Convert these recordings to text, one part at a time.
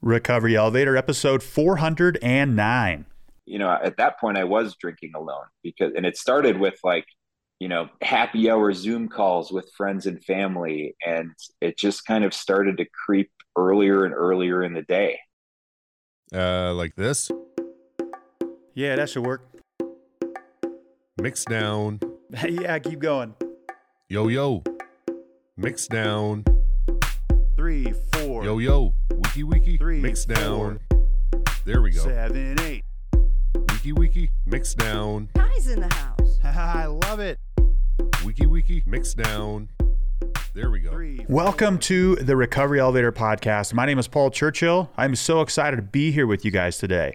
Recovery Elevator, episode 409. You know, at that point, I was drinking alone because, and it started with like, you know, happy hour Zoom calls with friends and family. And it just kind of started to creep earlier and earlier in the day. Uh, like this? Yeah, that should work. Mix down. yeah, keep going. Yo, yo. Mix down. Three, four. Yo, yo. Wiki, wiki. Three, Mix down. four. There we go. Seven, eight. Wiki, wiki. Mix down. Guys in the house. I love it. Wiki, wiki. Mix down. There we go. Three, Welcome to the Recovery Elevator Podcast. My name is Paul Churchill. I'm so excited to be here with you guys today.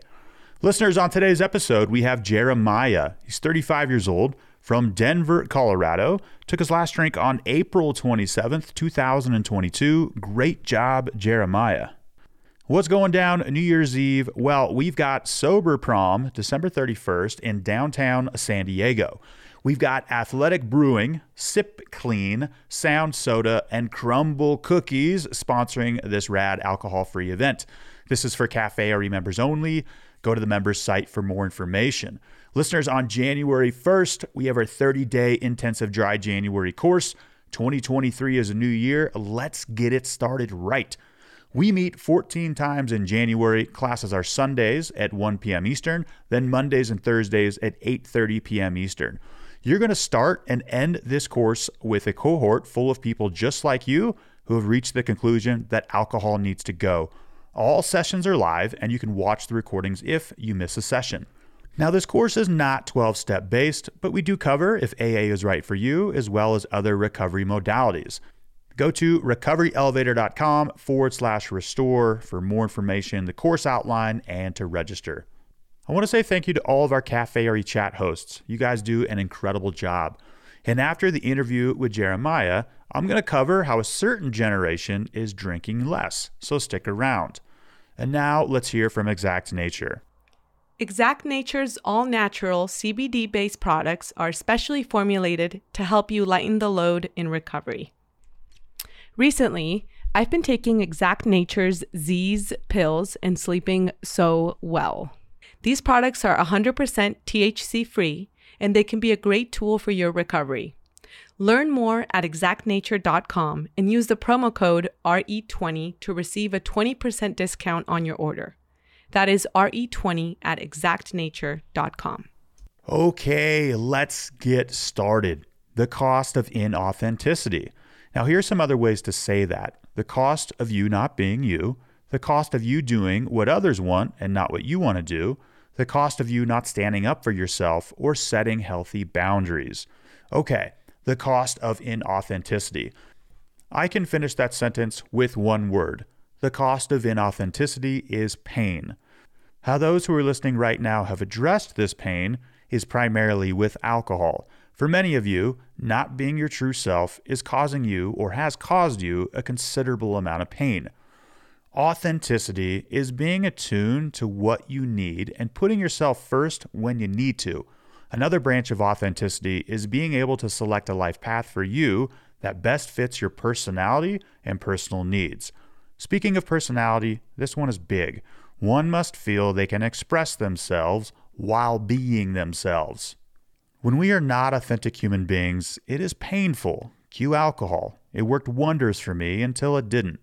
Listeners, on today's episode, we have Jeremiah. He's 35 years old from Denver, Colorado. Took his last drink on April 27th, 2022. Great job, Jeremiah. What's going down New Year's Eve? Well, we've got Sober Prom December 31st in downtown San Diego. We've got Athletic Brewing, Sip Clean, Sound Soda, and Crumbl Cookies sponsoring this rad alcohol free event. This is for Cafe RE members only. Go to the members site for more information. Listeners, on January 1st, we have our 30 day intensive dry January course. 2023 is a new year. Let's get it started right. We meet 14 times in January. Classes are Sundays at 1 p.m. Eastern, then Mondays and Thursdays at 8:30 p.m. Eastern. You're going to start and end this course with a cohort full of people just like you who have reached the conclusion that alcohol needs to go. All sessions are live and you can watch the recordings if you miss a session. Now, this course is not 12 step based, but we do cover if AA is right for you, as well as other recovery modalities. Go to recoveryelevator.com forward slash restore for more information, the course outline, and to register. I want to say thank you to all of our Cafe RE chat hosts. You guys do an incredible job. And after the interview with Jeremiah, I'm going to cover how a certain generation is drinking less, so stick around. And now let's hear from Exact Nature. Exact Nature's all natural CBD based products are specially formulated to help you lighten the load in recovery. Recently, I've been taking Exact Nature's Z's pills and sleeping so well. These products are 100% THC free and they can be a great tool for your recovery. Learn more at exactnature.com and use the promo code RE20 to receive a 20% discount on your order. That is RE20 at exactnature.com. Okay, let's get started. The cost of inauthenticity. Now, here's some other ways to say that the cost of you not being you, the cost of you doing what others want and not what you want to do, the cost of you not standing up for yourself or setting healthy boundaries. Okay, the cost of inauthenticity. I can finish that sentence with one word. The cost of inauthenticity is pain. How those who are listening right now have addressed this pain is primarily with alcohol. For many of you, not being your true self is causing you or has caused you a considerable amount of pain. Authenticity is being attuned to what you need and putting yourself first when you need to. Another branch of authenticity is being able to select a life path for you that best fits your personality and personal needs. Speaking of personality, this one is big. One must feel they can express themselves while being themselves. When we are not authentic human beings, it is painful. Cue alcohol. It worked wonders for me until it didn't.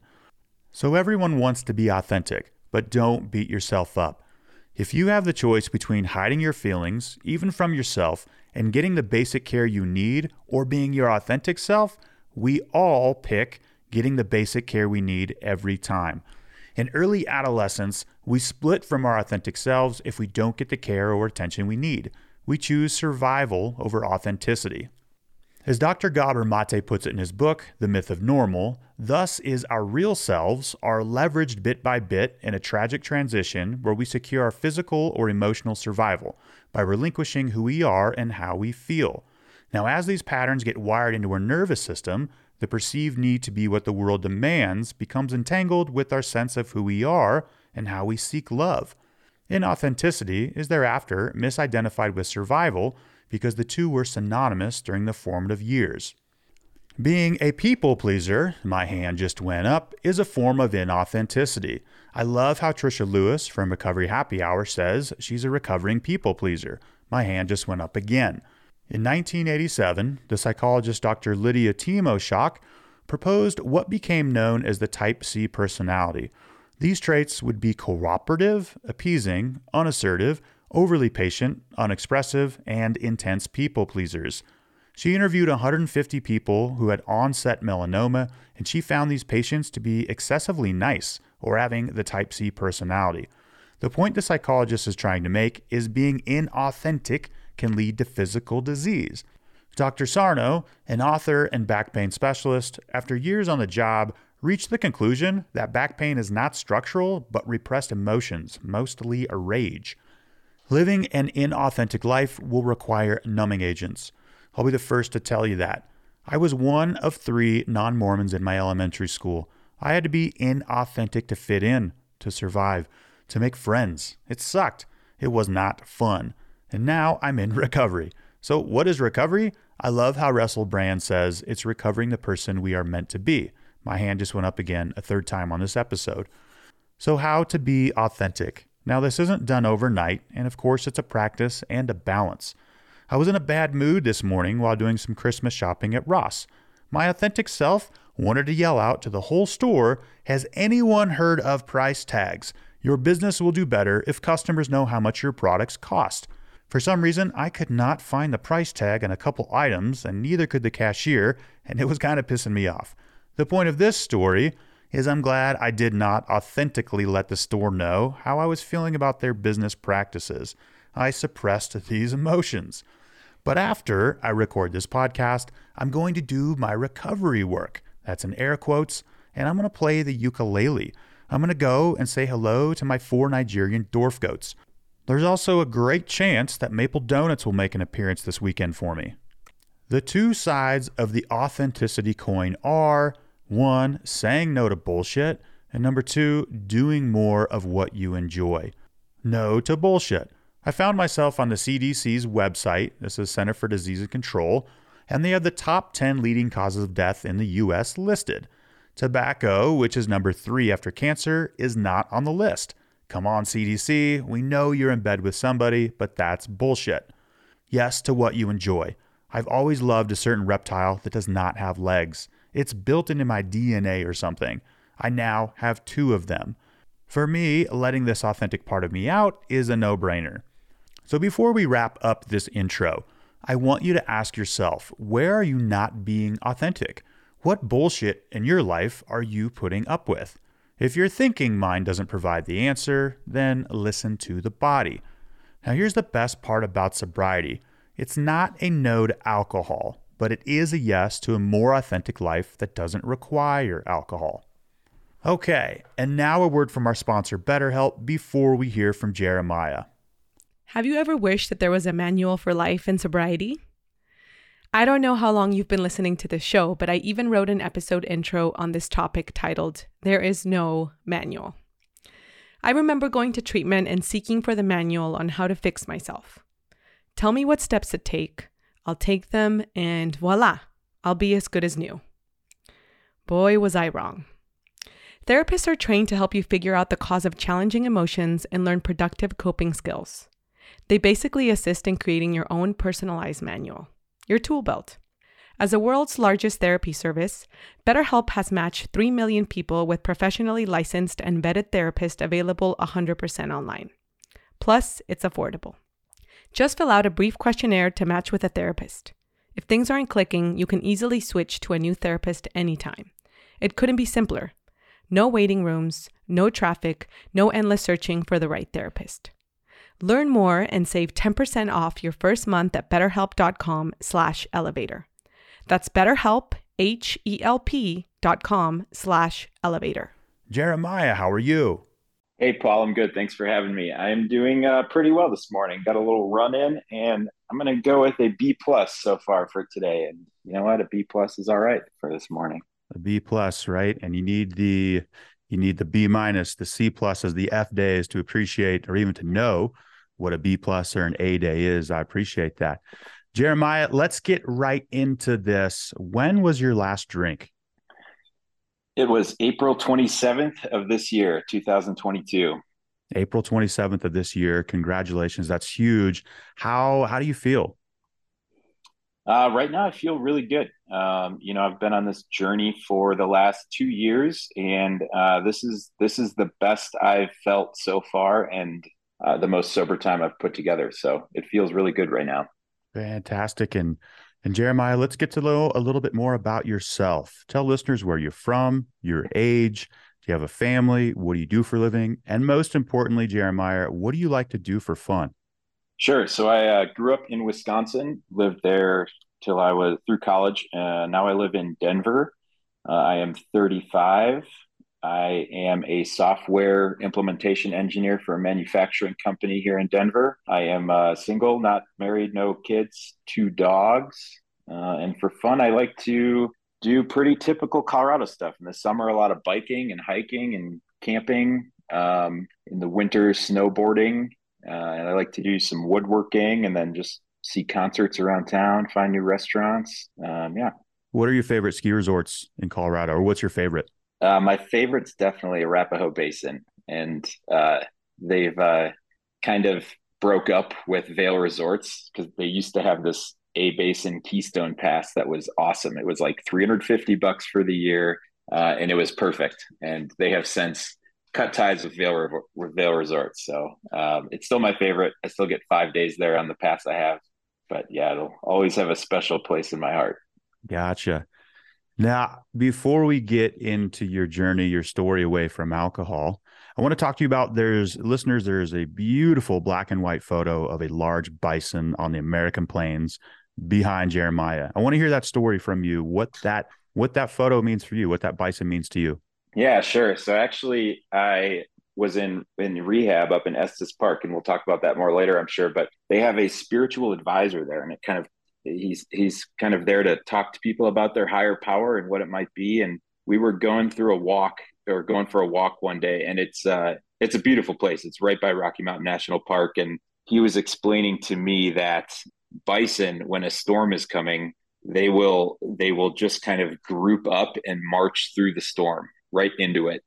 So everyone wants to be authentic, but don't beat yourself up. If you have the choice between hiding your feelings, even from yourself, and getting the basic care you need, or being your authentic self, we all pick getting the basic care we need every time. In early adolescence, we split from our authentic selves if we don't get the care or attention we need. We choose survival over authenticity. As Dr. Gabor Mate puts it in his book, The Myth of Normal, thus is our real selves are leveraged bit by bit in a tragic transition where we secure our physical or emotional survival by relinquishing who we are and how we feel. Now, as these patterns get wired into our nervous system, the perceived need to be what the world demands becomes entangled with our sense of who we are and how we seek love. Inauthenticity is thereafter misidentified with survival because the two were synonymous during the formative years. Being a people pleaser, my hand just went up, is a form of inauthenticity. I love how Trisha Lewis from Recovery Happy Hour says she's a recovering people pleaser. My hand just went up again. In 1987, the psychologist Dr. Lydia Temoshok proposed what became known as the Type C personality. These traits would be cooperative, appeasing, unassertive, overly patient, unexpressive, and intense people pleasers. She interviewed 150 people who had onset melanoma, and she found these patients to be excessively nice or having the type C personality. The point the psychologist is trying to make is being inauthentic can lead to physical disease. Dr. Sarno, an author and back pain specialist, after years on the job, reached the conclusion that back pain is not structural but repressed emotions, mostly a rage. Living an inauthentic life will require numbing agents. I'll be the first to tell you that. I was one of three non Mormons in my elementary school. I had to be inauthentic to fit in, to survive, to make friends. It sucked. It was not fun. And now I'm in recovery. So, what is recovery? I love how Russell Brand says it's recovering the person we are meant to be. My hand just went up again a third time on this episode. So, how to be authentic? Now, this isn't done overnight, and of course, it's a practice and a balance. I was in a bad mood this morning while doing some Christmas shopping at Ross. My authentic self wanted to yell out to the whole store Has anyone heard of price tags? Your business will do better if customers know how much your products cost. For some reason, I could not find the price tag on a couple items, and neither could the cashier, and it was kind of pissing me off. The point of this story is I'm glad I did not authentically let the store know how I was feeling about their business practices. I suppressed these emotions. But after I record this podcast, I'm going to do my recovery work. That's in air quotes. And I'm going to play the ukulele. I'm going to go and say hello to my four Nigerian dwarf goats. There's also a great chance that Maple Donuts will make an appearance this weekend for me. The two sides of the authenticity coin are one, saying no to bullshit, and number two, doing more of what you enjoy. No to bullshit. I found myself on the CDC's website, this is Center for Disease Control, and they have the top 10 leading causes of death in the US listed. Tobacco, which is number three after cancer, is not on the list. Come on, CDC, we know you're in bed with somebody, but that's bullshit. Yes to what you enjoy. I've always loved a certain reptile that does not have legs. It's built into my DNA or something. I now have two of them. For me, letting this authentic part of me out is a no brainer. So before we wrap up this intro, I want you to ask yourself where are you not being authentic? What bullshit in your life are you putting up with? If your thinking mind doesn't provide the answer, then listen to the body. Now, here's the best part about sobriety it's not a no to alcohol, but it is a yes to a more authentic life that doesn't require alcohol. Okay, and now a word from our sponsor, BetterHelp, before we hear from Jeremiah. Have you ever wished that there was a manual for life and sobriety? I don't know how long you've been listening to this show, but I even wrote an episode intro on this topic titled, There is No Manual. I remember going to treatment and seeking for the manual on how to fix myself. Tell me what steps to take, I'll take them, and voila, I'll be as good as new. Boy, was I wrong. Therapists are trained to help you figure out the cause of challenging emotions and learn productive coping skills. They basically assist in creating your own personalized manual, your tool belt. As the world's largest therapy service, BetterHelp has matched 3 million people with professionally licensed and vetted therapists available 100% online. Plus, it's affordable. Just fill out a brief questionnaire to match with a therapist. If things aren't clicking, you can easily switch to a new therapist anytime. It couldn't be simpler. No waiting rooms, no traffic, no endless searching for the right therapist. Learn more and save 10% off your first month at betterhelp.com slash elevator. That's betterhelp, H-E-L-P dot com slash elevator. Jeremiah, how are you? Hey, Paul, I'm good. Thanks for having me. I'm doing uh, pretty well this morning. Got a little run in, and I'm going to go with a B plus so far for today. And you know what? A B plus is all right for this morning. A B plus, right? And you need the you need the B minus, the C plus as the F days to appreciate or even to know what a B plus or an A day is. I appreciate that. Jeremiah, let's get right into this. When was your last drink? It was April 27th of this year, 2022. April 27th of this year. Congratulations. That's huge. How how do you feel? Uh, right now, I feel really good. Um, you know, I've been on this journey for the last two years, and uh, this is this is the best I've felt so far, and uh, the most sober time I've put together. So it feels really good right now. Fantastic. And and Jeremiah, let's get to know a little bit more about yourself. Tell listeners where you're from, your age. Do you have a family? What do you do for living? And most importantly, Jeremiah, what do you like to do for fun? Sure. So I uh, grew up in Wisconsin, lived there till I was through college. Uh, now I live in Denver. Uh, I am 35. I am a software implementation engineer for a manufacturing company here in Denver. I am uh, single, not married, no kids, two dogs. Uh, and for fun, I like to do pretty typical Colorado stuff. In the summer, a lot of biking and hiking and camping. Um, in the winter, snowboarding uh, and I like to do some woodworking and then just see concerts around town, find new restaurants. Um, yeah. What are your favorite ski resorts in Colorado, or what's your favorite? Uh, my favorite's definitely Arapahoe Basin, and uh, they've uh, kind of broke up with Vail Resorts because they used to have this A Basin Keystone Pass that was awesome. It was like 350 bucks for the year, uh, and it was perfect. And they have since cut ties with Vail, with Vail Resorts. So um, it's still my favorite. I still get five days there on the pass I have. But yeah, it'll always have a special place in my heart. Gotcha. Now, before we get into your journey, your story away from alcohol, I want to talk to you about there's listeners, there's a beautiful black and white photo of a large bison on the American plains behind Jeremiah. I want to hear that story from you. What that what that photo means for you, what that bison means to you. Yeah, sure. So actually, I was in in rehab up in Estes Park, and we'll talk about that more later, I'm sure. But they have a spiritual advisor there, and it kind of he's he's kind of there to talk to people about their higher power and what it might be. And we were going through a walk or going for a walk one day, and it's uh it's a beautiful place. It's right by Rocky Mountain National Park, and he was explaining to me that bison, when a storm is coming, they will they will just kind of group up and march through the storm right into it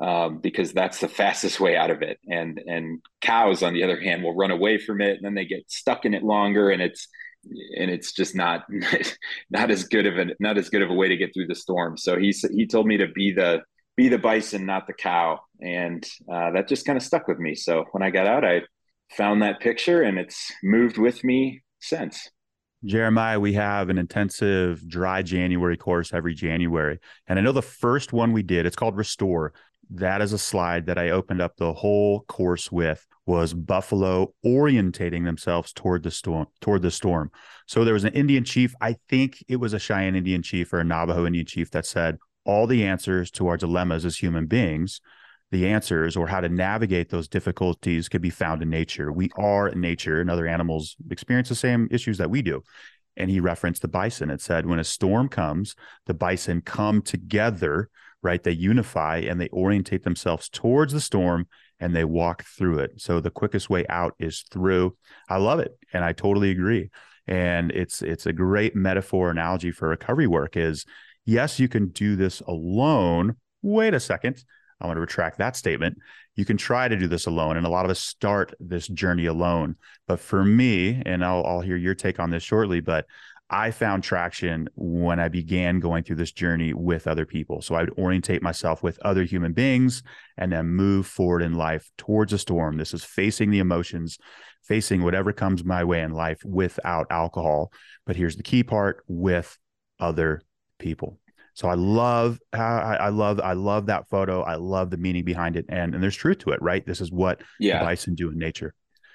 um, because that's the fastest way out of it. And and cows, on the other hand, will run away from it, and then they get stuck in it longer, and it's and it's just not not as good of a not as good of a way to get through the storm. So he he told me to be the be the bison, not the cow, and uh, that just kind of stuck with me. So when I got out, I found that picture, and it's moved with me since. Jeremiah, we have an intensive dry January course every January. And I know the first one we did, it's called Restore. That is a slide that I opened up the whole course with was buffalo orientating themselves toward the storm toward the storm. So there was an Indian chief, I think it was a Cheyenne Indian chief or a Navajo Indian chief that said all the answers to our dilemmas as human beings the answers or how to navigate those difficulties could be found in nature. We are in nature, and other animals experience the same issues that we do. And he referenced the bison. It said, when a storm comes, the bison come together, right? They unify and they orientate themselves towards the storm and they walk through it. So the quickest way out is through. I love it. And I totally agree. And it's it's a great metaphor analogy for recovery work is yes, you can do this alone. Wait a second I want to retract that statement. You can try to do this alone, and a lot of us start this journey alone. But for me, and I'll, I'll hear your take on this shortly, but I found traction when I began going through this journey with other people. So I would orientate myself with other human beings and then move forward in life towards a storm. This is facing the emotions, facing whatever comes my way in life without alcohol. But here's the key part with other people. So I love I, love I love that photo. I love the meaning behind it, and and there's truth to it, right? This is what yeah. bison do in nature.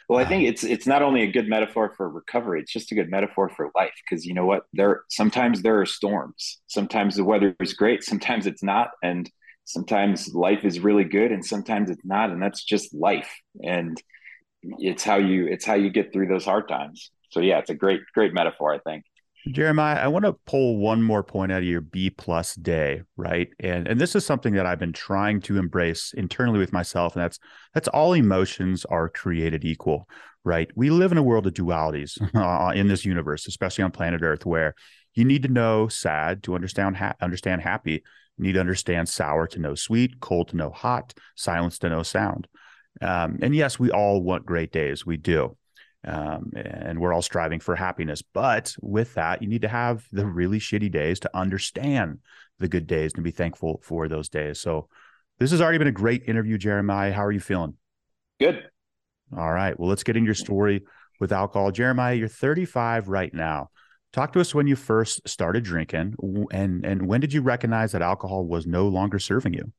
Well, I think it's it's not only a good metaphor for recovery; it's just a good metaphor for life. Because you know what, there sometimes there are storms. Sometimes the weather is great, sometimes it's not, and sometimes life is really good, and sometimes it's not, and that's just life. And it's how you it's how you get through those hard times. So yeah, it's a great great metaphor, I think. Jeremiah, I want to pull one more point out of your B plus day, right? And and this is something that I've been trying to embrace internally with myself, and that's that's all emotions are created equal, right? We live in a world of dualities uh, in this universe, especially on planet Earth, where you need to know sad to understand ha- understand happy. You need to understand sour to know sweet, cold to know hot, silence to know sound. Um, and yes, we all want great days. We do. Um, and we're all striving for happiness. But with that, you need to have the really shitty days to understand the good days and be thankful for those days. So, this has already been a great interview, Jeremiah. How are you feeling? Good. All right. Well, let's get into your story with alcohol. Jeremiah, you're 35 right now. Talk to us when you first started drinking and and when did you recognize that alcohol was no longer serving you?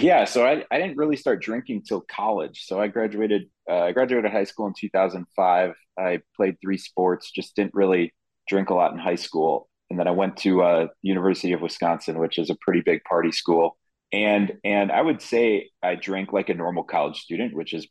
Yeah, so I, I didn't really start drinking till college. So I graduated uh, I graduated high school in 2005. I played three sports, just didn't really drink a lot in high school. And then I went to uh, University of Wisconsin, which is a pretty big party school and and i would say i drank like a normal college student which is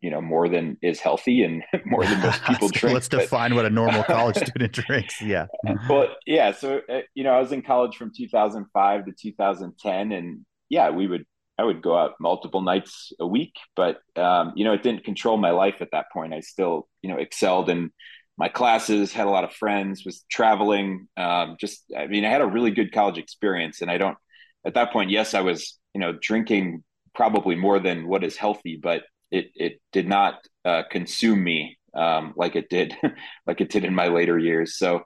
you know more than is healthy and more than most people drink let's but, define what a normal college student drinks yeah well yeah so uh, you know i was in college from 2005 to 2010 and yeah we would i would go out multiple nights a week but um, you know it didn't control my life at that point i still you know excelled in my classes had a lot of friends was traveling um, just i mean i had a really good college experience and i don't at that point, yes, I was, you know, drinking probably more than what is healthy, but it it did not uh, consume me um, like it did, like it did in my later years. So,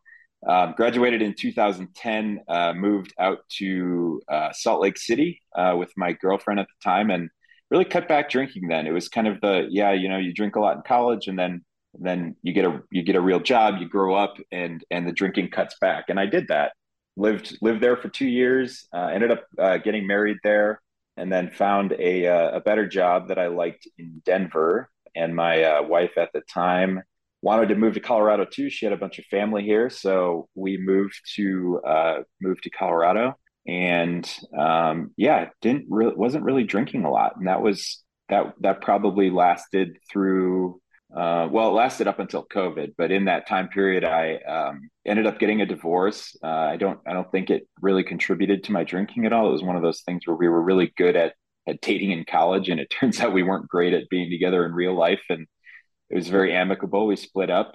um, graduated in 2010, uh, moved out to uh, Salt Lake City uh, with my girlfriend at the time, and really cut back drinking. Then it was kind of the yeah, you know, you drink a lot in college, and then then you get a you get a real job, you grow up, and and the drinking cuts back. And I did that lived lived there for two years. Uh, ended up uh, getting married there, and then found a a better job that I liked in Denver. And my wife at the time wanted to move to Colorado too. She had a bunch of family here, so we moved to uh, moved to Colorado. And um, yeah, didn't really wasn't really drinking a lot, and that was that that probably lasted through uh, well, it lasted up until COVID, but in that time period, I um, ended up getting a divorce. Uh, I don't, I don't think it really contributed to my drinking at all. It was one of those things where we were really good at at dating in college, and it turns out we weren't great at being together in real life. And it was very amicable. We split up.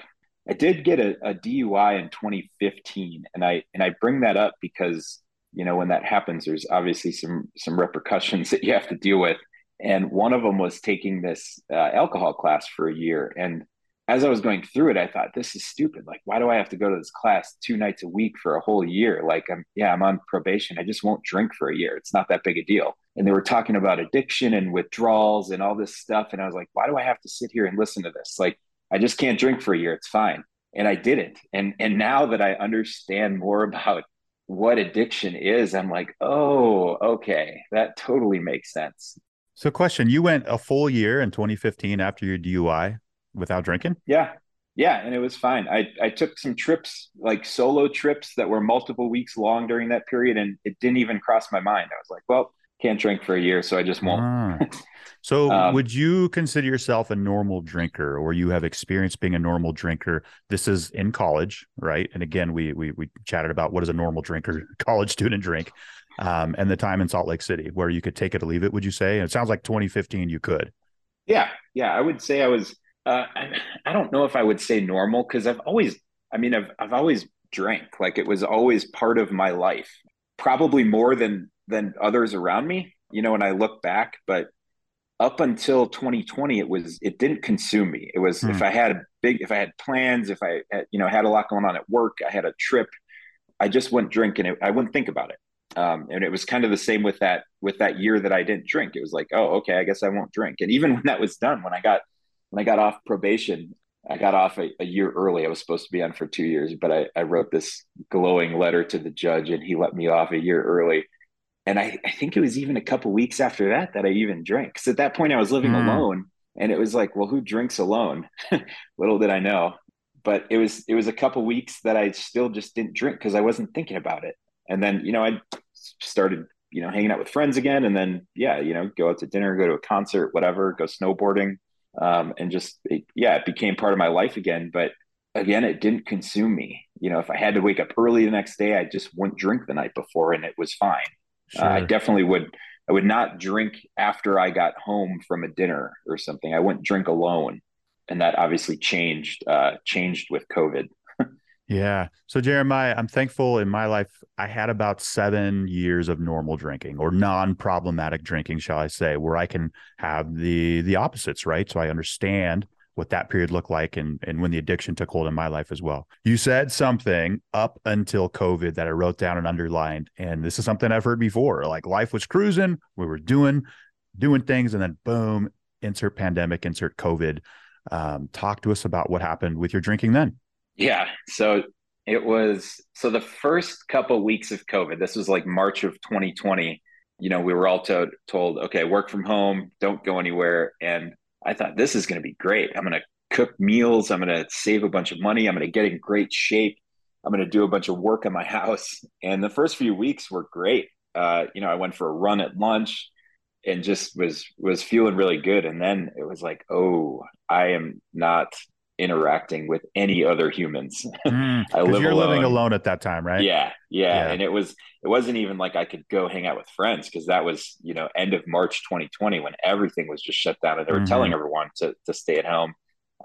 I did get a, a DUI in 2015, and I and I bring that up because you know when that happens, there's obviously some some repercussions that you have to deal with. And one of them was taking this uh, alcohol class for a year. And as i was going through it i thought this is stupid. Like why do i have to go to this class two nights a week for a whole year? Like i'm yeah i'm on probation. I just won't drink for a year. It's not that big a deal and they were talking about addiction and withdrawals and all this stuff. And i was like why do i have to sit here and listen to this? Like i just can't drink for a year. It's fine. And i didn't. And and now that i understand more about what addiction is i'm like oh okay. That totally makes sense. So, question: You went a full year in 2015 after your DUI without drinking? Yeah, yeah, and it was fine. I I took some trips, like solo trips, that were multiple weeks long during that period, and it didn't even cross my mind. I was like, well, can't drink for a year, so I just won't. Ah. So, um, would you consider yourself a normal drinker, or you have experience being a normal drinker? This is in college, right? And again, we we we chatted about what does a normal drinker, college student drink um, and the time in Salt Lake City where you could take it or leave it, would you say? And it sounds like 2015 you could. Yeah. Yeah. I would say I was, uh, I, I don't know if I would say normal because I've always, I mean, I've, I've always drank like it was always part of my life, probably more than, than others around me, you know, when I look back, but up until 2020, it was, it didn't consume me. It was, hmm. if I had a big, if I had plans, if I, had, you know, had a lot going on at work, I had a trip, I just wouldn't drink and it, I wouldn't think about it um, and it was kind of the same with that with that year that I didn't drink. It was like, oh, okay, I guess I won't drink. And even when that was done, when I got when I got off probation, I got off a, a year early. I was supposed to be on for two years, but I, I wrote this glowing letter to the judge, and he let me off a year early. And I, I think it was even a couple weeks after that that I even drank. Because at that point, I was living mm. alone, and it was like, well, who drinks alone? Little did I know. But it was it was a couple weeks that I still just didn't drink because I wasn't thinking about it. And then you know I started you know hanging out with friends again and then yeah you know go out to dinner go to a concert whatever go snowboarding um, and just it, yeah it became part of my life again but again it didn't consume me you know if i had to wake up early the next day i just wouldn't drink the night before and it was fine sure. uh, i definitely would i would not drink after i got home from a dinner or something i wouldn't drink alone and that obviously changed uh, changed with COVID. Yeah. So Jeremiah, I'm thankful in my life I had about 7 years of normal drinking or non-problematic drinking, shall I say, where I can have the the opposites, right? So I understand what that period looked like and and when the addiction took hold in my life as well. You said something up until COVID that I wrote down and underlined and this is something I've heard before. Like life was cruising, we were doing doing things and then boom, insert pandemic, insert COVID. Um, talk to us about what happened with your drinking then. Yeah. So it was so the first couple weeks of COVID, this was like March of 2020. You know, we were all to- told, okay, work from home, don't go anywhere. And I thought this is going to be great. I'm going to cook meals. I'm going to save a bunch of money. I'm going to get in great shape. I'm going to do a bunch of work in my house. And the first few weeks were great. Uh, you know, I went for a run at lunch and just was was feeling really good. And then it was like, oh, I am not interacting with any other humans. Mm, I live you're alone. living alone at that time, right? Yeah, yeah, yeah. And it was it wasn't even like I could go hang out with friends because that was, you know, end of March 2020 when everything was just shut down and they were mm-hmm. telling everyone to to stay at home.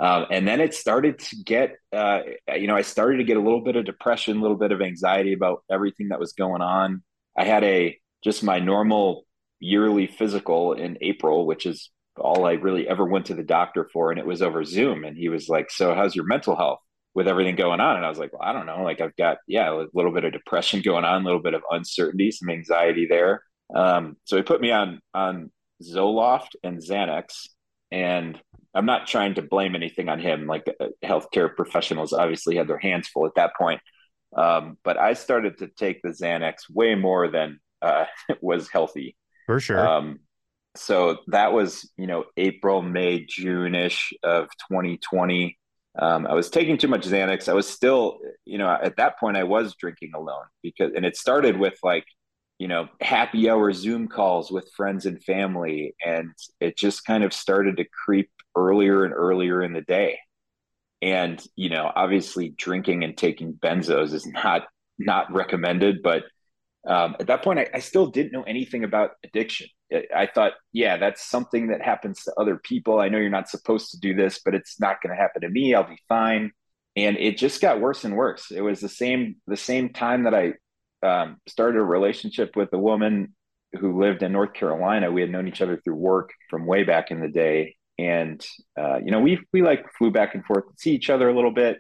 Um, and then it started to get, uh, you know, I started to get a little bit of depression, a little bit of anxiety about everything that was going on. I had a just my normal yearly physical in April, which is all I really ever went to the doctor for, and it was over Zoom. And he was like, "So, how's your mental health with everything going on?" And I was like, "Well, I don't know. Like, I've got yeah, a little bit of depression going on, a little bit of uncertainty, some anxiety there." Um, so he put me on on Zoloft and Xanax, and I'm not trying to blame anything on him. Like uh, healthcare professionals obviously had their hands full at that point. Um, but I started to take the Xanax way more than uh, was healthy. For sure. Um, so that was you know April, May, June ish of 2020. Um, I was taking too much Xanax. I was still, you know, at that point I was drinking alone because, and it started with like, you know, happy hour Zoom calls with friends and family, and it just kind of started to creep earlier and earlier in the day. And you know, obviously, drinking and taking benzos is not not recommended, but um, at that point, I, I, still didn't know anything about addiction. I, thought, yeah, that's something that happens to other people. I know you're not supposed to do this, but it's not going to happen to me. I'll be fine. And it just got worse and worse. It was the same the same time that I um, started a relationship with a woman who lived in North Carolina. We had known each other through work from way back in the day, and uh, you know, we we like flew back and forth to see each other a little bit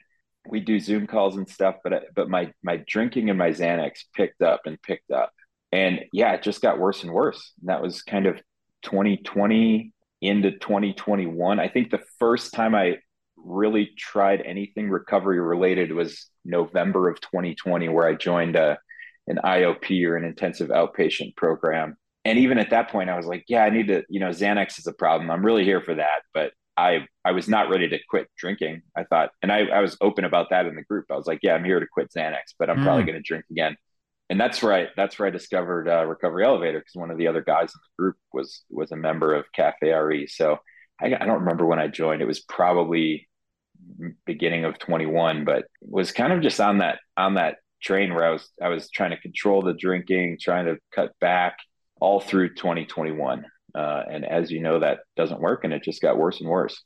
we do Zoom calls and stuff, but but my my drinking and my Xanax picked up and picked up, and yeah, it just got worse and worse. And that was kind of 2020 into 2021. I think the first time I really tried anything recovery related was November of 2020, where I joined a an IOP or an intensive outpatient program. And even at that point, I was like, yeah, I need to, you know, Xanax is a problem. I'm really here for that, but I I was not ready to quit drinking. I thought, and I, I was open about that in the group. I was like, yeah, I'm here to quit Xanax, but I'm mm. probably going to drink again. And that's I that's where I discovered uh, Recovery Elevator because one of the other guys in the group was was a member of Cafe RE. So I, I don't remember when I joined. It was probably beginning of 21, but was kind of just on that on that train where I was I was trying to control the drinking, trying to cut back all through 2021. Uh, and as you know, that doesn't work, and it just got worse and worse.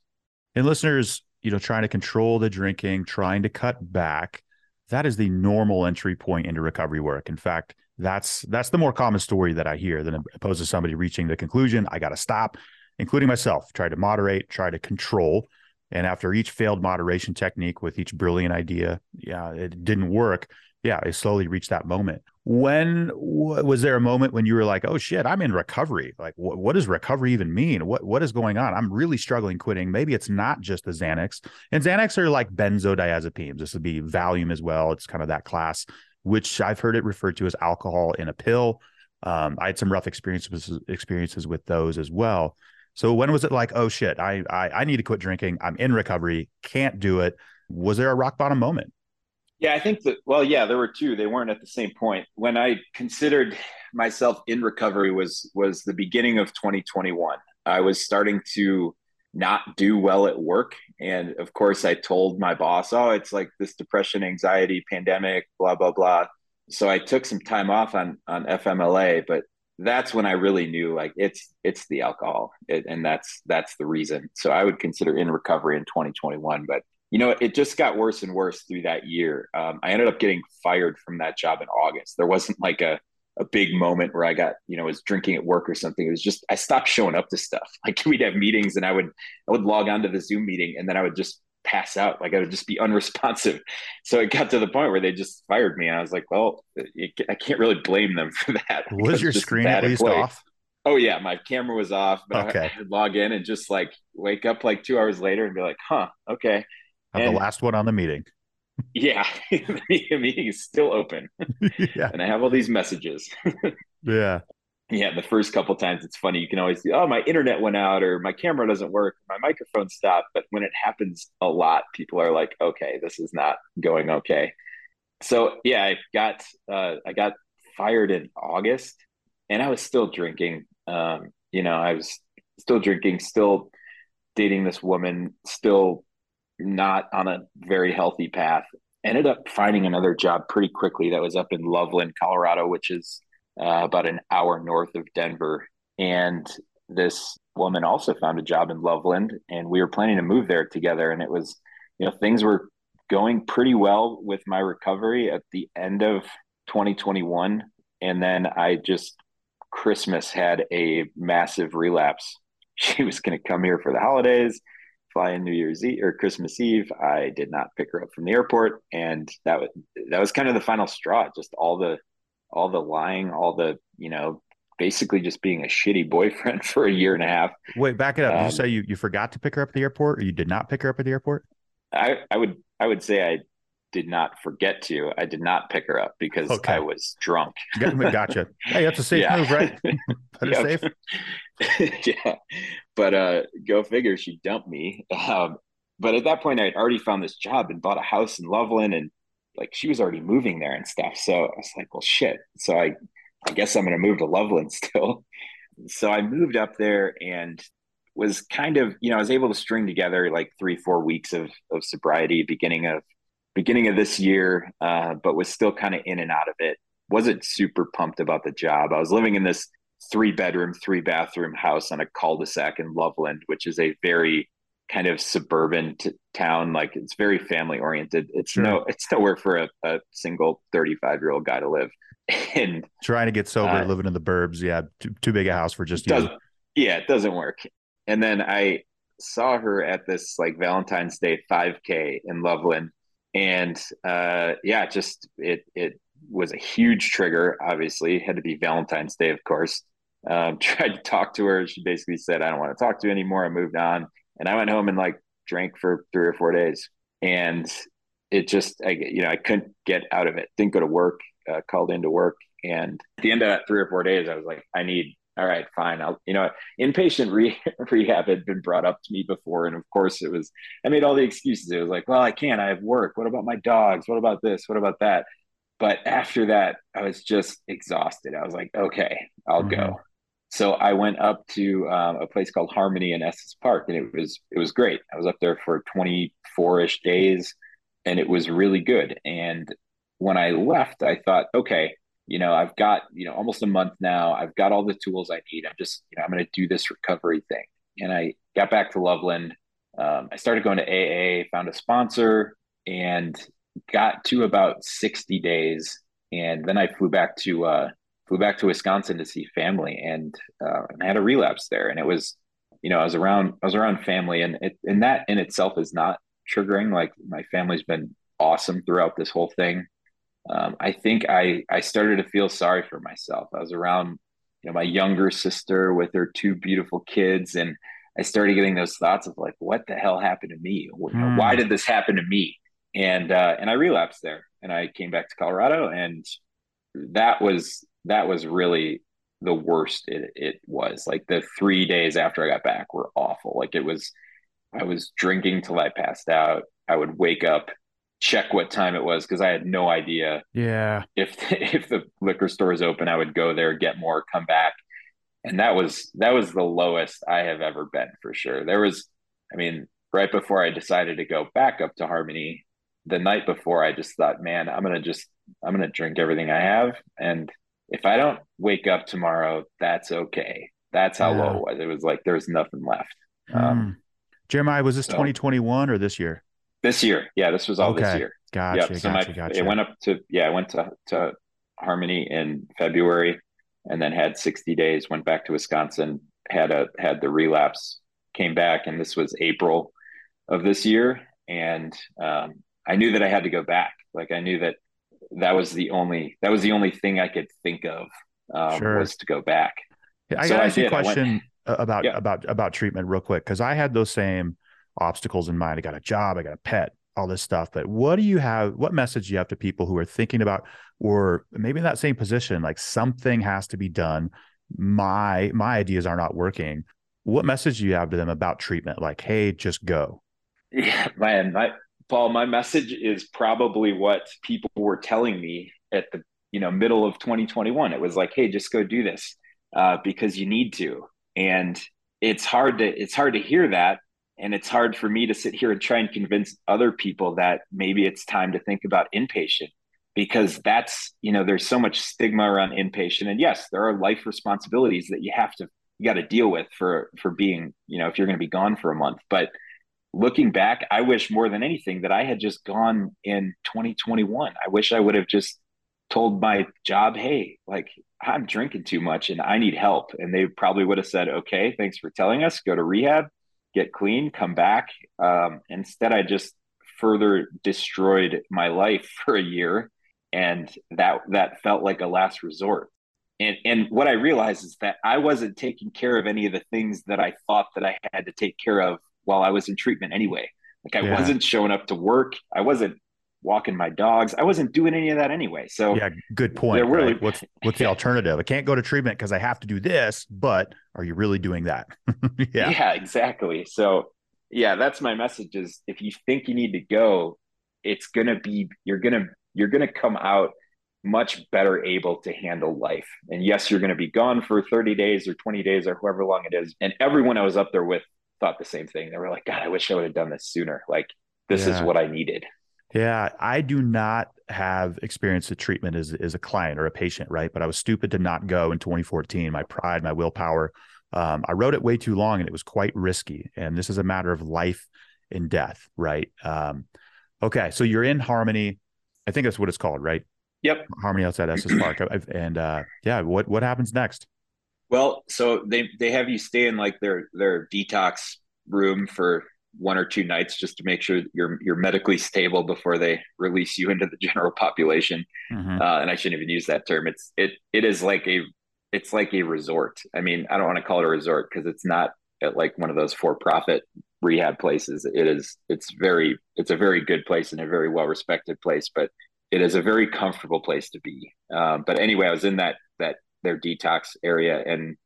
And listeners, you know, trying to control the drinking, trying to cut back, that is the normal entry point into recovery work. In fact, that's that's the more common story that I hear than opposed to somebody reaching the conclusion, I got to stop, including myself, try to moderate, try to control. And after each failed moderation technique with each brilliant idea, yeah, it didn't work yeah, I slowly reached that moment. When was there a moment when you were like, "Oh shit, I'm in recovery"? Like, wh- what does recovery even mean? What what is going on? I'm really struggling quitting. Maybe it's not just the Xanax, and Xanax are like benzodiazepines. This would be Valium as well. It's kind of that class, which I've heard it referred to as alcohol in a pill. Um, I had some rough experiences experiences with those as well. So when was it like, "Oh shit, I I, I need to quit drinking. I'm in recovery. Can't do it." Was there a rock bottom moment? Yeah, I think that, well, yeah, there were two. They weren't at the same point. When I considered myself in recovery was was the beginning of 2021. I was starting to not do well at work. And of course, I told my boss, oh, it's like this depression, anxiety, pandemic, blah, blah, blah. So I took some time off on, on FMLA, but that's when I really knew like it's it's the alcohol, it, and that's that's the reason. So I would consider in recovery in 2021, but you know it just got worse and worse through that year. Um, I ended up getting fired from that job in August. There wasn't like a a big moment where I got, you know, was drinking at work or something. It was just I stopped showing up to stuff. Like we'd have meetings and I would I would log on to the Zoom meeting and then I would just pass out. Like I would just be unresponsive. So it got to the point where they just fired me. And I was like, well, I can't really blame them for that. Was your screen at least off? Oh yeah, my camera was off, but okay. I would log in and just like wake up like two hours later and be like, huh, okay. I'm and, the last one on the meeting. yeah, the meeting is still open. yeah. And I have all these messages. yeah yeah, the first couple times it's funny. You can always see, oh, my internet went out or my camera doesn't work, my microphone stopped. But when it happens a lot, people are like, okay, this is not going okay. So yeah, I got uh, I got fired in August, and I was still drinking. Um, you know, I was still drinking, still dating this woman, still not on a very healthy path. Ended up finding another job pretty quickly that was up in Loveland, Colorado, which is uh, about an hour north of Denver. And this woman also found a job in Loveland, and we were planning to move there together. And it was, you know, things were going pretty well with my recovery at the end of 2021. And then I just, Christmas had a massive relapse. She was going to come here for the holidays, fly in New Year's Eve or Christmas Eve. I did not pick her up from the airport, and that was that was kind of the final straw. Just all the all the lying, all the, you know, basically just being a shitty boyfriend for a year and a half. Wait, back it up. Um, Did you say you, you forgot to pick her up at the airport or you did not pick her up at the airport? I, I would I would say I did not forget to. I did not pick her up because okay. I was drunk. gotcha. Hey, that's a safe yeah. move, right? Better safe. yeah. But uh go figure she dumped me. Um, but at that point I had already found this job and bought a house in Loveland and like she was already moving there and stuff. So I was like, well, shit. So I, I guess I'm going to move to Loveland still. So I moved up there and was kind of, you know, I was able to string together like three, four weeks of, of sobriety beginning of beginning of this year, uh, but was still kind of in and out of it. Wasn't super pumped about the job. I was living in this three bedroom, three bathroom house on a cul-de-sac in Loveland, which is a very kind of suburban t- town. Like it's very family oriented it's sure. no it's nowhere for a, a single 35 year old guy to live. And trying to get sober uh, living in the burbs. Yeah too, too big a house for just you. Yeah it doesn't work. And then i saw her at this like valentine's day 5k in loveland and uh yeah just it it was a huge trigger obviously it had to be valentine's day of course um, tried to talk to her she basically said i don't want to talk to you anymore i moved on and I went home and like drank for three or four days, and it just I you know I couldn't get out of it. Didn't go to work. Uh, called into work, and at the end of that three or four days, I was like, I need. All right, fine. I'll, you know, inpatient re- rehab had been brought up to me before. And of course, it was, I made all the excuses. It was like, well, I can't. I have work. What about my dogs? What about this? What about that? But after that, I was just exhausted. I was like, okay, I'll mm-hmm. go so I went up to um, a place called Harmony in Estes Park, and it was it was great. I was up there for 24 ish days, and it was really good. And when I left, I thought, okay, you know, I've got you know almost a month now. I've got all the tools I need. I'm just you know I'm going to do this recovery thing. And I got back to Loveland. Um, I started going to AA, found a sponsor, and got to about 60 days. And then I flew back to uh, flew back to Wisconsin to see family and, uh, and I had a relapse there. And it was, you know, I was around, I was around family and it, and that in itself is not triggering. Like my family's been awesome throughout this whole thing. Um, I think I, I started to feel sorry for myself. I was around, you know, my younger sister with her two beautiful kids. And I started getting those thoughts of like, what the hell happened to me? You mm. Why did this happen to me? And, uh, and I relapsed there and I came back to Colorado and that was that was really the worst it, it was. Like the three days after I got back were awful. Like it was, I was drinking till I passed out. I would wake up, check what time it was because I had no idea. Yeah. If if the liquor store is open, I would go there, get more, come back, and that was that was the lowest I have ever been for sure. There was, I mean, right before I decided to go back up to Harmony, the night before, I just thought, man, I'm gonna just I'm gonna drink everything I have and if I don't wake up tomorrow, that's okay. That's how Yeah. low it was. It was like there was nothing left. Hmm. Um, Jeremiah, was this so- 2021 or this year? This year, yeah, this was all this year. Gotcha, Yep. So gotcha, my gotcha. it went up to yeah, I went to to Harmony in February, and then had sixty days. Went back to Wisconsin, had a had the relapse, came back, and this was April of this year, and um, I knew that I had to go back. Like I knew that that was the only that was the only thing I could think of um, Sure. was to go back. Yeah, I So gotta I a. Went- question uh, about Yeah. about about treatment real quick because I had those same obstacles in mind. I got a job, I got a pet, all this stuff. But what do you have? What message do you have to people who are thinking about, or maybe in that same position, like something has to be done? My my ideas are not working. What message do you have to them about treatment? Like, hey, just go. Yeah, man, my Paul, my message is probably what people were telling me at the you know middle of 2021. It was like, hey, just go do this uh, because you need to, and it's hard to it's hard to hear that, and it's hard for me to sit here and try and convince other people that maybe it's time to think about inpatient because that's you know there's so much stigma around inpatient, and yes, there are life responsibilities that you have to you got to deal with for for being you know if you're going to be gone for a month, but looking back, I wish more than anything that I had just gone in 2021. I wish I would have just told my job, hey, like I'm drinking too much and I need help. And they probably would have said, okay, thanks for telling us, go to rehab, get clean, come back. Um, instead, I just further destroyed my life for a year. And that that felt like a last resort. And and what I realized is that I wasn't taking care of any of the things that I thought that I had to take care of while I was in treatment anyway. Like I Yeah. wasn't showing up to work. I wasn't walking my dogs. I wasn't doing any of that anyway. So Yeah, good point. Really- right? What's what's the alternative? I can't go to treatment because I have to do this, but are you really doing that? yeah. yeah, exactly. So yeah, that's my message is if you think you need to go, it's gonna be you're gonna you're gonna come out much better able to handle life. And yes, you're gonna be gone for 30 days or 20 days or however long it is. And everyone I was up there with thought the same thing. They were like, God, I wish I would have done this sooner. Like this is what I needed. Yeah, I do not have experience with treatment as as a client or a patient, right? But I was stupid to not go in 2014. My pride, my willpower. Um, I wrote it way too long, and it was quite risky. And this is a matter of life and death, right? Um, okay, so you're in Harmony. I think that's what it's called, right? Yep. Harmony outside Estes Park. And uh, yeah, what what happens next? Well, so they they have you stay in like their their detox room for one or two nights just to make sure you're you're medically stable before they release you into the general population. Mhm. Uh, and I shouldn't even use that term. It's it it is like a it's like a resort. I mean, I don't want to call it a resort because it's not at like one of those for profit rehab places. It is it's very it's a very good place and a very well respected place, but it is a very comfortable place to be. Um, but anyway, I was in that that their detox area and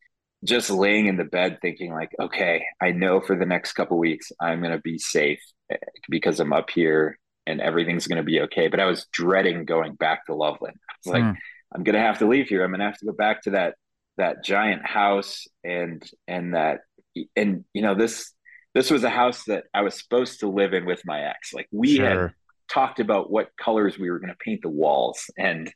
just laying in the bed thinking like okay i know for the next couple weeks i'm going to be safe eh, because i'm up here and everything's going to be okay. But i was dreading going back to loveland. I was like Hmm. i'm going to have to leave here. I'm going to have to go back to that that giant house and and that and you know this this was a house that i was supposed to live in with my ex. Like we had talked about what colors we were going to paint the walls and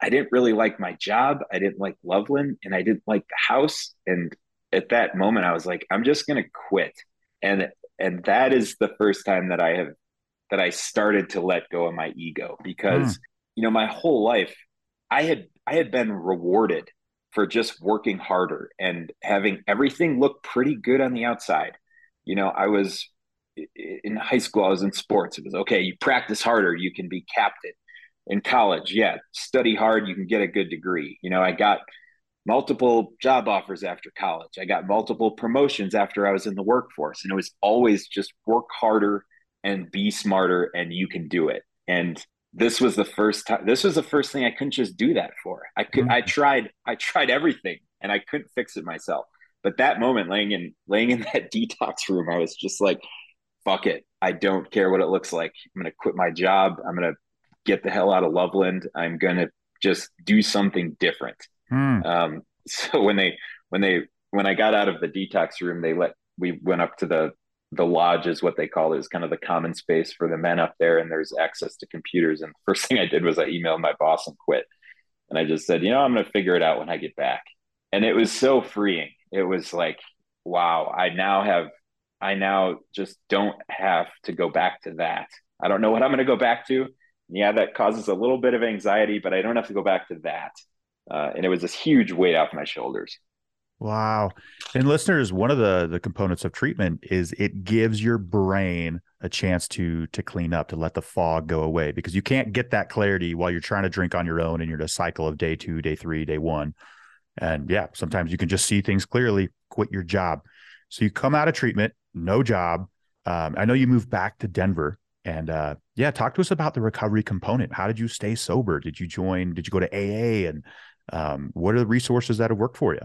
I didn't really like my job. I didn't like Loveland and I didn't like the house. And at that moment I was like, I'm just going to quit. And, and that is the first time that I have, that I started to let go of my ego because, hmm. you know, my whole life I had, I had been rewarded for just working harder and having everything look pretty good on the outside. You know, I was in high school, I was in sports. It was okay, you practice harder, you can be captain. In college, yeah, study hard, you can get a good degree. You know, I got multiple job offers after college. I got multiple promotions after I was in the workforce. And it was always just work harder and be smarter and you can do it. And this was the first time this was the first thing I couldn't just do that for. I could Mhm. I tried I tried everything and I couldn't fix it myself. But that moment laying in laying in that detox room, I was just like, fuck it. I don't care what it looks like. I'm gonna quit my job. I'm gonna get the hell out of Loveland. I'm gonna just do something different. Hmm. Um, so when they when they when I got out of the detox room, they let we went up to the the lodge is what they call it is kind of the common space for the men up there, and there's access to computers. And the first thing I did was I emailed my boss and quit. And I just said, you know, I'm going to figure it out when I get back. And it was so freeing. It was like, wow, I now have, I now just don't have to go back to that. I don't know what I'm going to go back to. Yeah, that causes a little bit of anxiety, but I don't have to go back to that. Uh, and it was this huge weight off my shoulders. Wow. And listeners, one of the the components of treatment is it gives your brain a chance to to clean up, to let the fog go away because you can't get that clarity while you're trying to drink on your own and you're in a cycle of day 2, day 3, day 1. And yeah, sometimes you can just see things clearly, quit your job. So you come out of treatment, no job. Um, I know you moved back to Denver and uh, yeah, talk to us about the recovery component. How did you stay sober? Did you join? Did you go to AA? And um, what are the resources that have worked for you?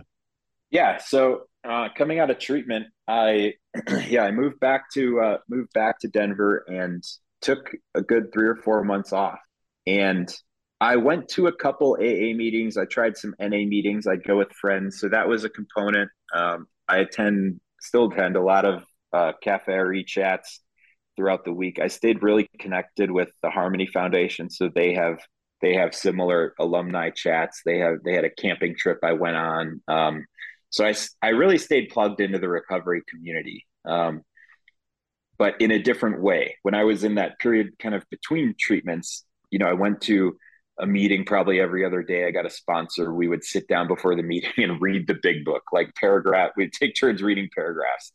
Yeah. So uh, coming out of treatment, I yeah I moved back to uh, moved back to Denver and took a good three or four months off. And I went to a couple AA meetings. I tried some NA meetings. I'd go with friends, so that was a component. Um, I attend, still attend a lot of uh, cafe RE chats throughout the week. I stayed really connected with the Harmony Foundation, so they have they have similar alumni chats. They have they had a camping trip I went on. Um, so I, I really stayed plugged into the recovery community, um, but in a different way. When I was in that period kind of between treatments, you know, I went to a meeting probably every other day. I got a sponsor. We would sit down before the meeting and read the big book, like paragraph. We'd take turns reading paragraphs.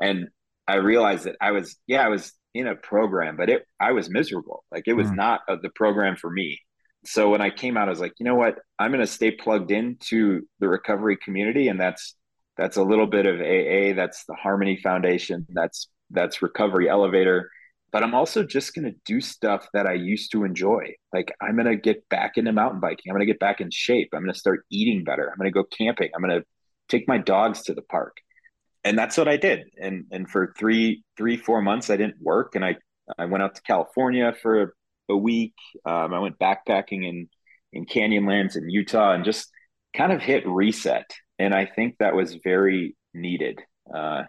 And I realized that I was, yeah, I was in a program, but it, I was miserable. Like it was mm. not a, the program for me so when I came out, I was like, you know what? I'm going to stay plugged into the recovery community, and that's that's a little bit of AA. That's the Harmony Foundation. That's that's Recovery Elevator. But I'm also just going to do stuff that I used to enjoy. Like I'm going to get back into mountain biking. I'm going to get back in shape. I'm going to start eating better. I'm going to go camping. I'm going to take my dogs to the park. And that's what I did. And and for three three four months, I didn't work, and I I went out to California for a week. Um, I went backpacking in in Canyonlands in Utah and just kind of hit reset. And I think that was very needed. Uh,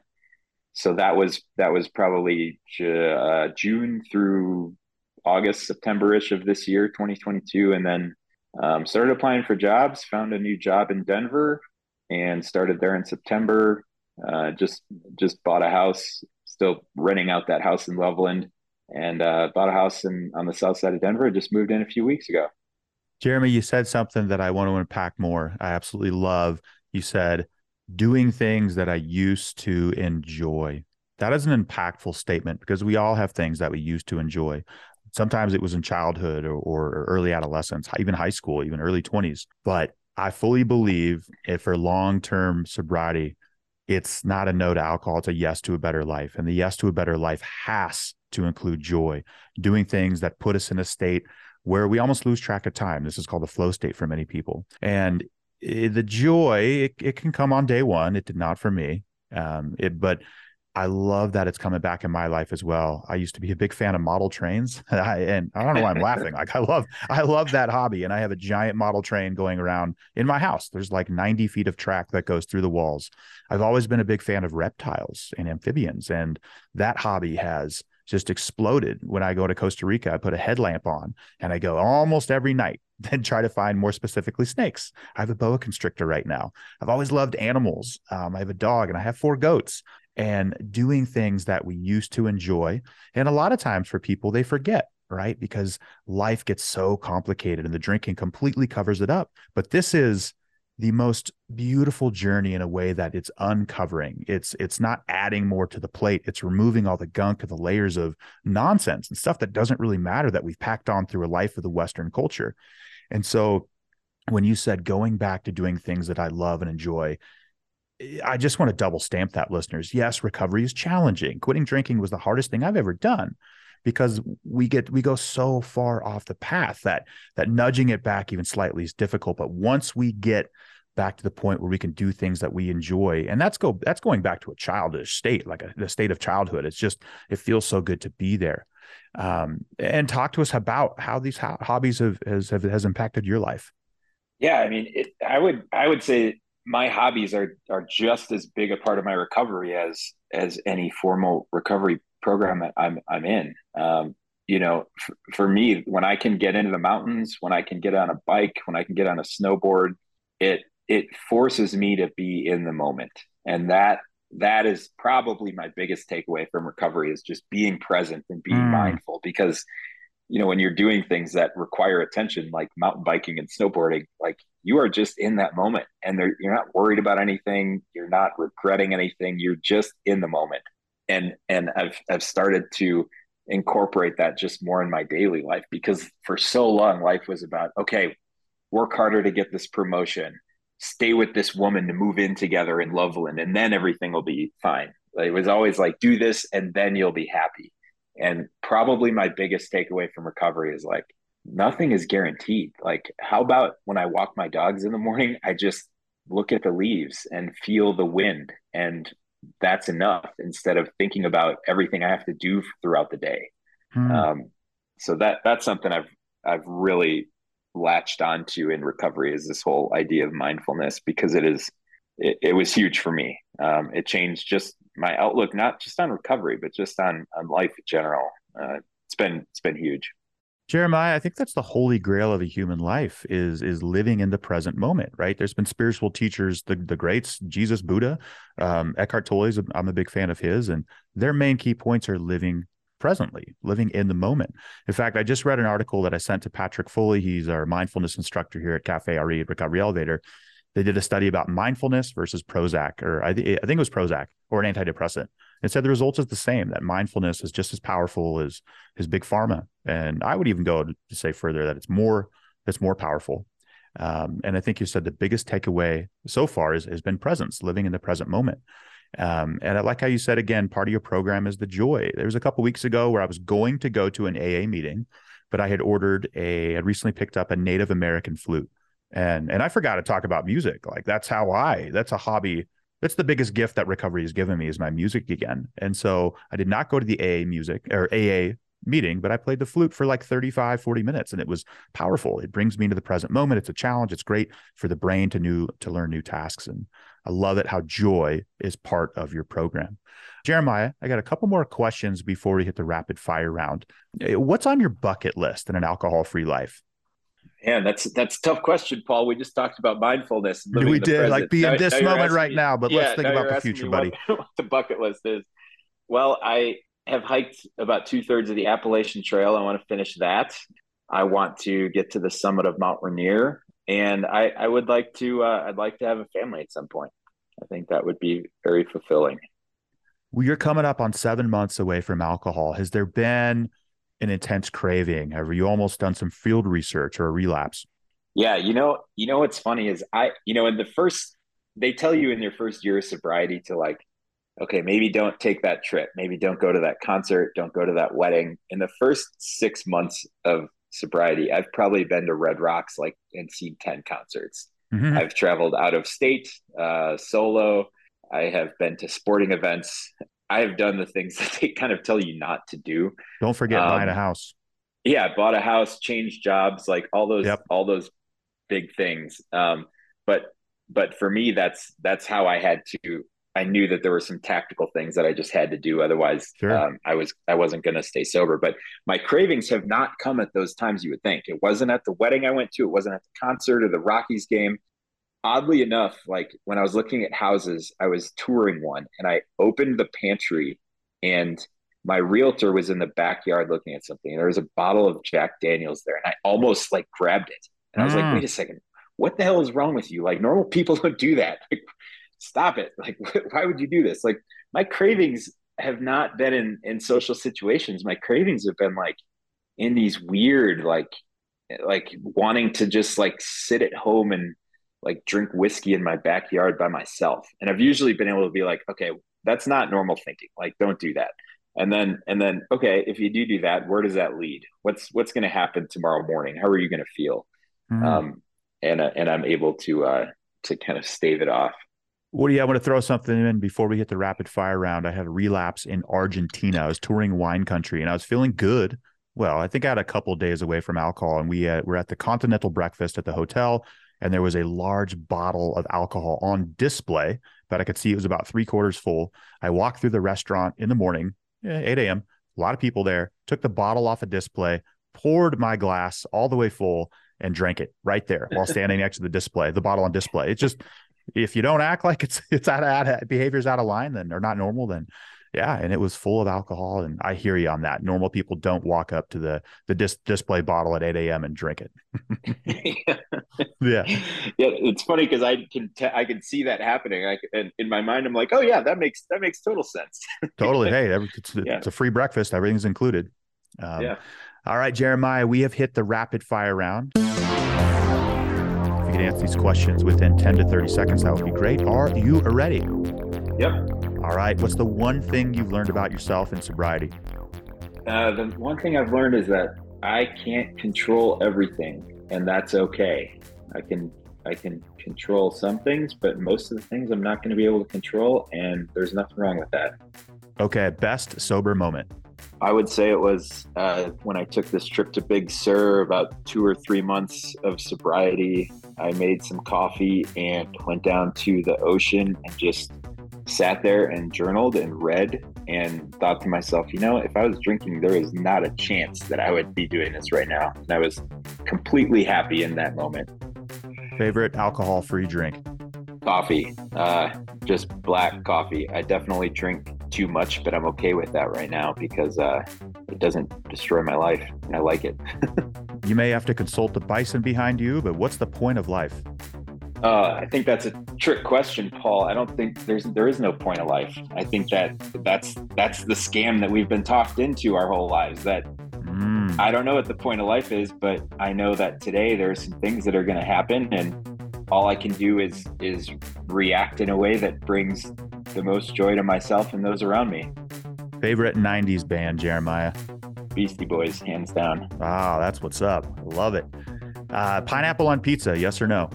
so that was that was probably uh, June through August, September ish of this year, 2022, and then um, started applying for jobs. Found a new job in Denver and started there in September. Uh, just just bought a house, still renting out that house in Loveland and uh, bought a house in on the south side of Denver. Just moved in a few weeks ago. Jeremy, you said something that I want to unpack more. I absolutely love. You said doing things that I used to enjoy. That is an impactful statement because we all have things that we used to enjoy. Sometimes it was in childhood or, or early adolescence, even high school, even early 20s. But I fully believe if for long term sobriety, it's not a no to alcohol, it's a yes to a better life. And the yes to a better life has to include joy, doing things that put us in a state where we almost lose track of time. This is called the flow state for many people. And the joy, it, it, can come on day one. It did not for me. Um, it, but I love that it's coming back in my life as well. I used to be a big fan of model trains, and I don't know why I'm laughing. Like I love, I love that hobby, and I have a giant model train going around in my house. There's like 90 feet of track that goes through the walls. I've always been a big fan of reptiles and amphibians, and that hobby has just exploded when I go to Costa Rica. I put a headlamp on and I go almost every night and try to find more specifically snakes. I have a boa constrictor right now. I've always loved animals. Um, I have a dog and I have four goats and doing things that we used to enjoy. And a lot of times for people, they forget right? Because life gets so complicated and the drinking completely covers it up. But this is the most beautiful journey in a way that it's uncovering it's it's not adding more to the plate it's removing all the gunk and the layers of nonsense and stuff that doesn't really matter that we've packed on through a life of the western culture and so when you said going back to doing things that i love and enjoy i just want to double stamp that listeners. Yes recovery is challenging. Quitting drinking was the hardest thing i've ever done because we get we go so far off the path that that nudging it back even slightly is difficult. But once we get back to the point where we can do things that we enjoy and that's go that's going back to a childish state like a, the state of childhood. It's just it feels so good to be there. Um, and talk to us about how these ho- hobbies have has, have has impacted your life. Yeah i mean it, i would i would say my hobbies are are just as big a part of my recovery as as any formal recovery program that I'm I'm in. Um, you know, f- for me, when I can get into the mountains, when I can get on a bike, when I can get on a snowboard, it it forces me to be in the moment, and that that is probably my biggest takeaway from recovery is just being present and being mm. mindful because you know when you're doing things that require attention like mountain biking and snowboarding like you are just in that moment and you're not worried about anything you're not regretting anything you're just in the moment. And and i've i've started to incorporate that just more in my daily life because for so long life was about okay work harder to get this promotion stay with this woman to move in together in loveland and then everything will be fine. It was always like do this and then you'll be happy and probably my biggest takeaway from recovery is like nothing is guaranteed like how about when i walk my dogs in the morning i just look at the leaves and feel the wind and that's enough instead of thinking about everything I have to do throughout the day. Hmm. Um, so that that's something I've I've really latched onto in recovery is this whole idea of mindfulness because it is it, it was huge for me. Um, it changed just my outlook, not just on recovery, but just on on life in general. Uh, it's been it's been huge. Jeremiah, I think that's the holy grail of a human life is is living in the present moment, right? There's been spiritual teachers, the the greats, Jesus, Buddha, um, Eckhart Tolle. I'm a big fan of his, and their main key points are living presently, living in the moment. In fact, I just read an article that I sent to Patrick Foley. He's our mindfulness instructor here at Cafe RE Recovery Elevator. They did a study about mindfulness versus Prozac, or I, th- I think it was Prozac or an antidepressant. It said the results is the same. That mindfulness is just as powerful as as big pharma, and I would even go to say further that it's more it's more powerful. Um, and I think you said the biggest takeaway so far is, has been presence, living in the present moment. Um, and I like how you said again, part of your program is the joy. There was a couple weeks ago where I was going to go to an AA meeting, but I had ordered a, I recently picked up a Native American flute, and and I forgot to talk about music. Like that's how I, that's a hobby that's the biggest gift that recovery has given me is my music again. And so I did not go to the AA music or AA meeting, but I played the flute for like 35, 40 minutes and it was powerful. It brings me into the present moment. It's a challenge. It's great for the brain to new to learn new tasks. And I love it how joy is part of your program. Jeremiah, I got a couple more questions before we hit the rapid fire round. Eh, what's on your bucket list in an alcohol free life? Man, that's that's a tough question, Paul. We just talked about mindfulness. we did, like be in this now moment right me, now, but yeah, let's think about the future, buddy. What, what the bucket list is. Well, I have hiked about two thirds of the Appalachian Trail. I want to finish that. I want to get to the summit of Mount Rainier, and I, I would like to. Uh, I'd like to have a family at some point. I think that would be very fulfilling. Well, you're coming up on seven months away from alcohol. Has there been an intense craving? Have you almost done some field research or a relapse? Yeah, you know, you know what's funny is I, you know, in the first, they tell you in your first year of sobriety to like, okay, maybe don't take that trip, maybe don't go to that concert, don't go to that wedding. In the first six months of sobriety, I've probably been to Red Rocks like and seen ten concerts. Mm-hmm. I've traveled out of state, uh, solo. I have been to sporting events. I have done the things that they kind of tell you not to do. Don't forget um, buying a house. Yeah, bought a house, changed jobs, like all those yep. all those big things. Um, but but for me, that's that's how I had to. I knew that there were some tactical things that I just had to do. Otherwise, sure. um, I was I wasn't going to stay sober. But my cravings have not come at those times you would think. It wasn't at the wedding I went to. It wasn't at the concert or the Rockies game oddly enough, like when I was looking at houses, I was touring one and I opened the pantry and my realtor was in the backyard looking at something. There was a bottle of Jack Daniels there and I almost like grabbed it. And I was mm. like, wait a second, what the hell is wrong with you? Like normal people don't do that. Like, stop it. Like, why would you do this? Like my cravings have not been in, in social situations. My cravings have been like in these weird, like, like wanting to just like sit at home and like drink whiskey in my backyard by myself. And I've usually been able to be like, okay, that's not normal thinking. Like, don't do that. And then, and then, okay, if you do do that, where does that lead? What's what's going to happen tomorrow morning? How are you going to feel? Mm-hmm. Um, and uh, and I'm able to uh, to kind of stave it off. Woody, I want to throw something in before we hit the rapid fire round. I had a relapse in Argentina. I was touring wine country and I was feeling good. Well, I think I had a couple of days away from alcohol, and we uh, were at the Continental breakfast at the hotel and there was a large bottle of alcohol on display but I could see it was about three quarters full. I walked through the restaurant in the morning, eh, 8 a.m., a lot of people there, took the bottle off a display, poured my glass all the way full, and drank it right there while standing next to the display, the bottle on display. It's just if you don't act like it's it's out of, out of behavior's out of line, then or not normal, then yeah, and it was full of alcohol. And I hear you on that. Normal people don't walk up to the the dis- display bottle at 8 a.m. and drink it. yeah, yeah. It's funny because I can t- I can see that happening. I and in my mind, I'm like, oh yeah, that makes that makes total sense. totally. Hey, it's, yeah. it's, a free breakfast. Everything's included. Um, yeah. All right, Jeremiah, we have hit the rapid fire round. If you can answer these questions within 10 to 30 seconds, that would be great. Are you ready? Yep. All right. What's the one thing you've learned about yourself in sobriety? Uh, the one thing I've learned is that I can't control everything, and that's okay. I can I can control some things, but most of the things I'm not going to be able to control, and there's nothing wrong with that. Okay, best sober moment. I would say it was uh, when I took this trip to Big Sur, about two or three months of sobriety. I made some coffee and went down to the ocean and just sat there and journaled and read and thought to myself, you know, if I was drinking, there is not a chance that I would be doing this right now. And I was completely happy in that moment. Favorite alcohol free drink? Coffee, uh, just black coffee. I definitely drink too much, but I'm okay with that right now because uh, it doesn't destroy my life and I like it. you may have to consult the bison behind you, but what's the point of life? Uh, I think that's a trick question, Paul. I don't think there's there is no point of life. I think that that's that's the scam that we've been talked into our whole lives. That mm. I don't know what the point of life is, but I know that today there are some things that are going to happen, and all I can do is is react in a way that brings the most joy to myself and those around me. Favorite '90s band, Jeremiah? Beastie Boys, hands down. Ah, that's what's up. Love it. Uh, pineapple on pizza, yes or no?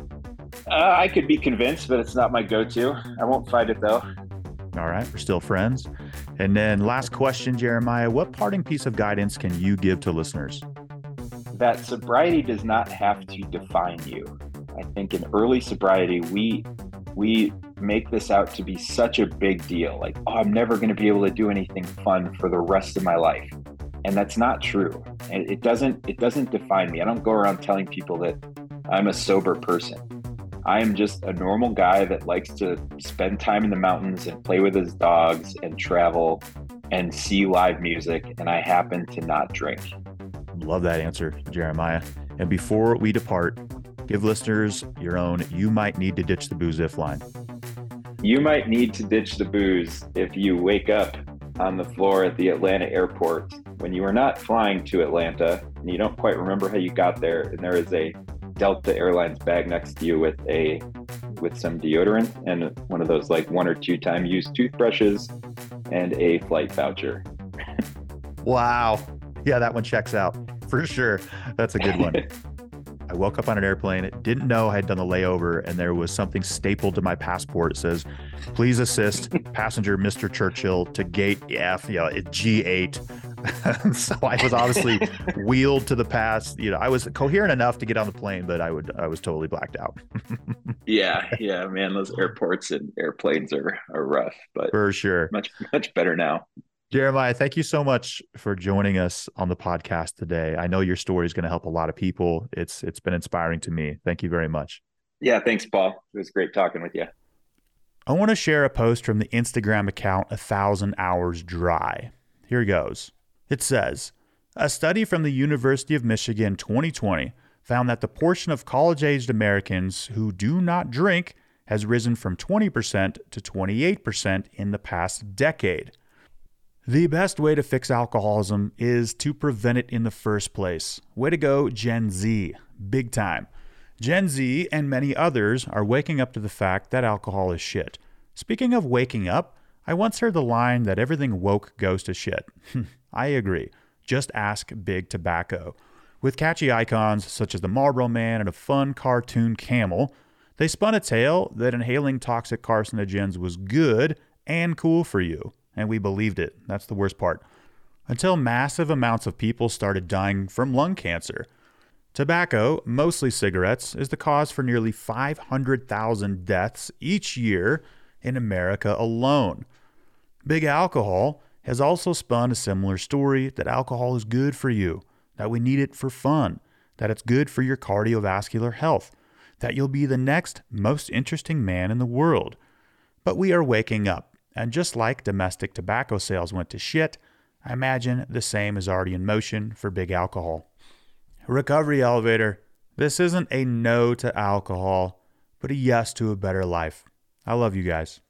Uh, I could be convinced, but it's not my go-to. I won't fight it though. All right, we're still friends. And then last question, Jeremiah, what parting piece of guidance can you give to listeners? That sobriety does not have to define you. I think in early sobriety, we we make this out to be such a big deal. Like, oh, I'm never going to be able to do anything fun for the rest of my life. And that's not true. And it doesn't it doesn't define me. I don't go around telling people that I'm a sober person. I am just a normal guy that likes to spend time in the mountains and play with his dogs and travel and see live music. And I happen to not drink. Love that answer, Jeremiah. And before we depart, give listeners your own you might need to ditch the booze if line. You might need to ditch the booze if you wake up on the floor at the Atlanta airport when you are not flying to Atlanta and you don't quite remember how you got there and there is a Delta Airlines bag next to you with a with some deodorant and one of those like one or two time used toothbrushes and a flight voucher. wow. Yeah, that one checks out for sure. That's a good one. I woke up on an airplane, didn't know I had done the layover, and there was something stapled to my passport. It says, "Please assist passenger Mr. Churchill to gate F, you know, G8." so I was obviously wheeled to the pass. You know, I was coherent enough to get on the plane, but I would I was totally blacked out. yeah, yeah, man, those airports and airplanes are are rough, but for sure, much much better now. Jeremiah, thank you so much for joining us on the podcast today. I know your story is going to help a lot of people. It's it's been inspiring to me. Thank you very much. Yeah, thanks, Paul. It was great talking with you. I want to share a post from the Instagram account A Thousand Hours Dry. Here it goes. It says, a study from the University of Michigan 2020 found that the portion of college-aged Americans who do not drink has risen from 20% to 28% in the past decade. The best way to fix alcoholism is to prevent it in the first place. Way to go, Gen Z. Big time. Gen Z and many others are waking up to the fact that alcohol is shit. Speaking of waking up, I once heard the line that everything woke goes to shit. I agree. Just ask Big Tobacco. With catchy icons such as the Marlboro Man and a fun cartoon camel, they spun a tale that inhaling toxic carcinogens was good and cool for you and we believed it. That's the worst part. Until massive amounts of people started dying from lung cancer. Tobacco, mostly cigarettes, is the cause for nearly 500,000 deaths each year in America alone. Big alcohol has also spun a similar story that alcohol is good for you, that we need it for fun, that it's good for your cardiovascular health, that you'll be the next most interesting man in the world. But we are waking up, and just like domestic tobacco sales went to shit, I imagine the same is already in motion for big alcohol. Recovery Elevator, this isn't a no to alcohol, but a yes to a better life. I love you guys.